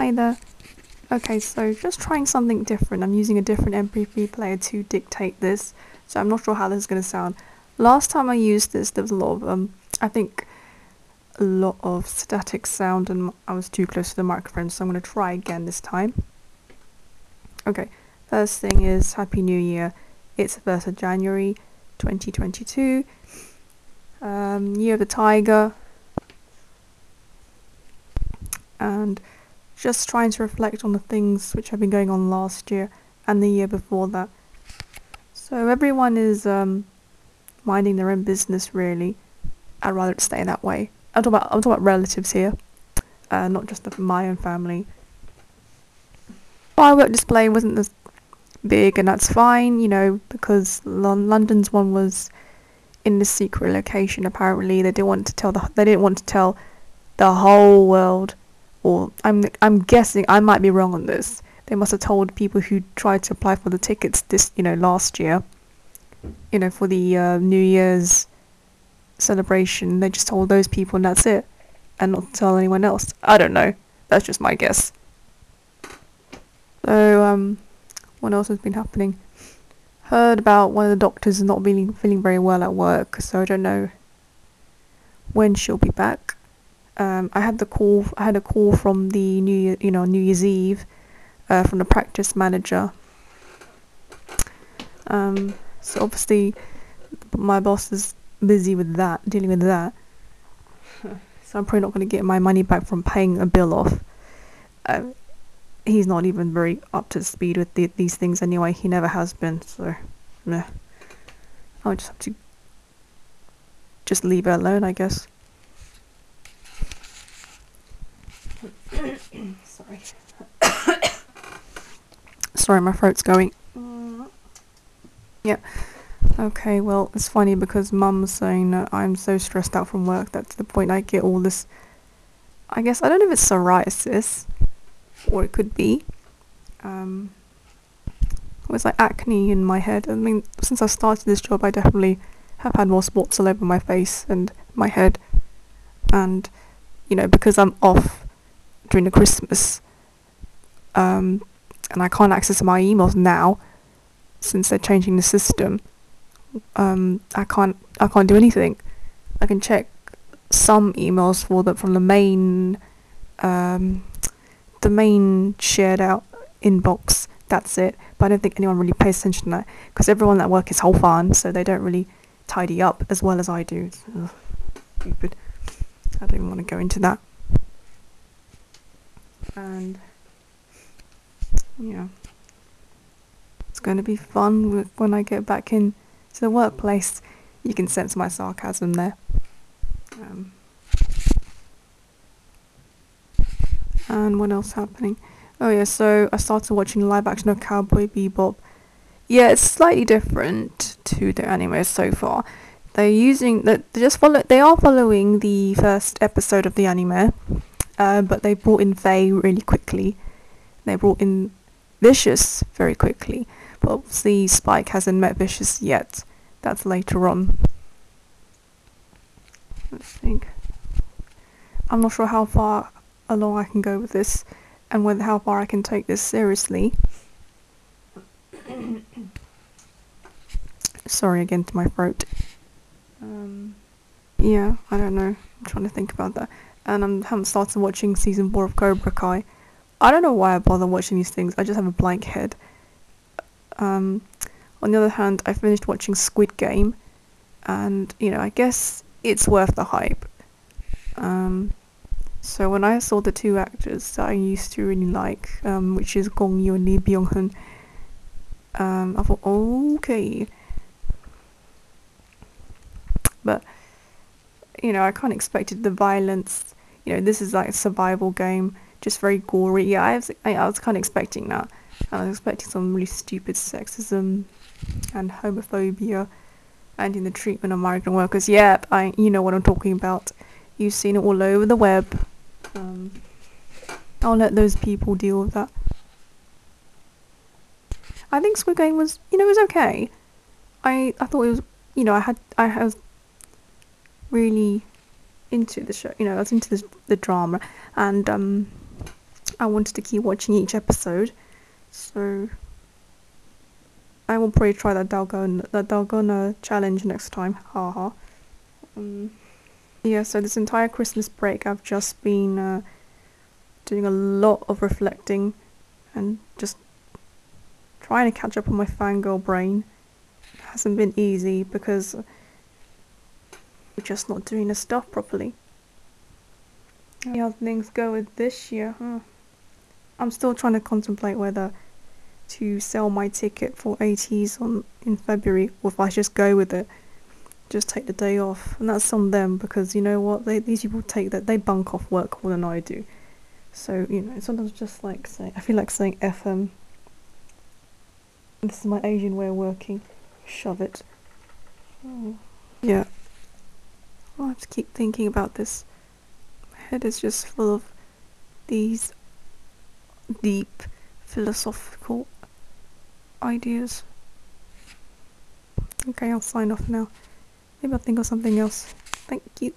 Hi there. Okay, so just trying something different. I'm using a different MP3 player to dictate this, so I'm not sure how this is going to sound. Last time I used this, there was a lot of, um, I think, a lot of static sound and I was too close to the microphone, so I'm going to try again this time. Okay, first thing is Happy New Year. It's the 1st of January 2022. Um, Year of the Tiger. And just trying to reflect on the things which have been going on last year and the year before that. So everyone is um, minding their own business really. I'd rather it stay that way. I'm talking about I'm talking about relatives here, uh, not just the, my own family. Firework display wasn't as big, and that's fine, you know, because Lon- London's one was in the secret location. Apparently, they didn't want to tell the they didn't want to tell the whole world or I'm I'm guessing I might be wrong on this. They must have told people who tried to apply for the tickets this you know last year, you know for the uh, New Year's celebration. They just told those people and that's it, and not tell anyone else. I don't know. That's just my guess. So um, what else has been happening? Heard about one of the doctors not feeling feeling very well at work, so I don't know when she'll be back um, I had the call. I had a call from the New Year, you know, New Year's Eve, uh, from the practice manager. Um, so obviously, my boss is busy with that, dealing with that. so I'm probably not going to get my money back from paying a bill off. Uh, he's not even very up to speed with the, these things anyway. He never has been. So, meh. I'll just have to just leave it alone, I guess. Sorry. Sorry, my throat's going. Yeah. Okay, well, it's funny because mum's saying that I'm so stressed out from work that to the point I get all this. I guess, I don't know if it's psoriasis, or it could be. Um, it was like acne in my head. I mean, since I started this job, I definitely have had more spots all over my face and my head. And, you know, because I'm off during the Christmas. Um, and I can't access my emails now since they're changing the system. Um, I can't I can't do anything. I can check some emails for the from the main um, the main shared out inbox. That's it. But I don't think anyone really pays attention to that because everyone at work is whole farm, so they don't really tidy up as well as I do. Ugh, stupid. I don't even want to go into that and yeah, it's going to be fun when I get back in to the workplace. You can sense my sarcasm there. Um, and what else happening? Oh yeah, so I started watching live action of Cowboy Bebop. Yeah, it's slightly different to the anime so far. They're using that they just follow they are following the first episode of the anime uh, but they brought in Faye really quickly. They brought in Vicious very quickly, but obviously Spike hasn't met Vicious yet. That's later on. Let's think. I'm not sure how far along I can go with this, and whether how far I can take this seriously. Sorry again to my throat. Um, yeah, I don't know. I'm trying to think about that and I haven't started watching season 4 of Cobra Kai. I don't know why I bother watching these things, I just have a blank head. Um, on the other hand, I finished watching Squid Game, and, you know, I guess it's worth the hype. Um, so when I saw the two actors that I used to really like, um, which is Gong Yoo and Lee Byung Hun, um, I thought, okay. But you know, I kind of expected the violence. You know, this is like a survival game, just very gory. Yeah, I was, I, I was kind of expecting that. I was expecting some really stupid sexism and homophobia and in the treatment of migrant workers. Yeah, I, you know what I'm talking about. You've seen it all over the web. Um, I'll let those people deal with that. I think Squid Game was, you know, it was okay. I I thought it was, you know, I had I was really into the show. You know, I was into the, the drama, and um, I wanted to keep watching each episode, so I will probably try that Dalgona that Dalgona challenge next time. Haha. Um, yeah, so this entire Christmas break, I've just been uh, doing a lot of reflecting and just trying to catch up on my fangirl brain. It hasn't been easy because we're just not doing the stuff properly. how things go with this year, huh? I'm still trying to contemplate whether to sell my ticket for ATEEZ on in February or if I just go with it. Just take the day off. And that's on them because you know what? They these people take that they bunk off work more than I do. So, you know, sometimes just like saying I feel like saying FM. This is my Asian way of working. Shove it. Oh. Yeah. I have to keep thinking about this. My head is just full of these deep philosophical ideas. Okay, I'll sign off now. Maybe I'll think of something else. Thank you.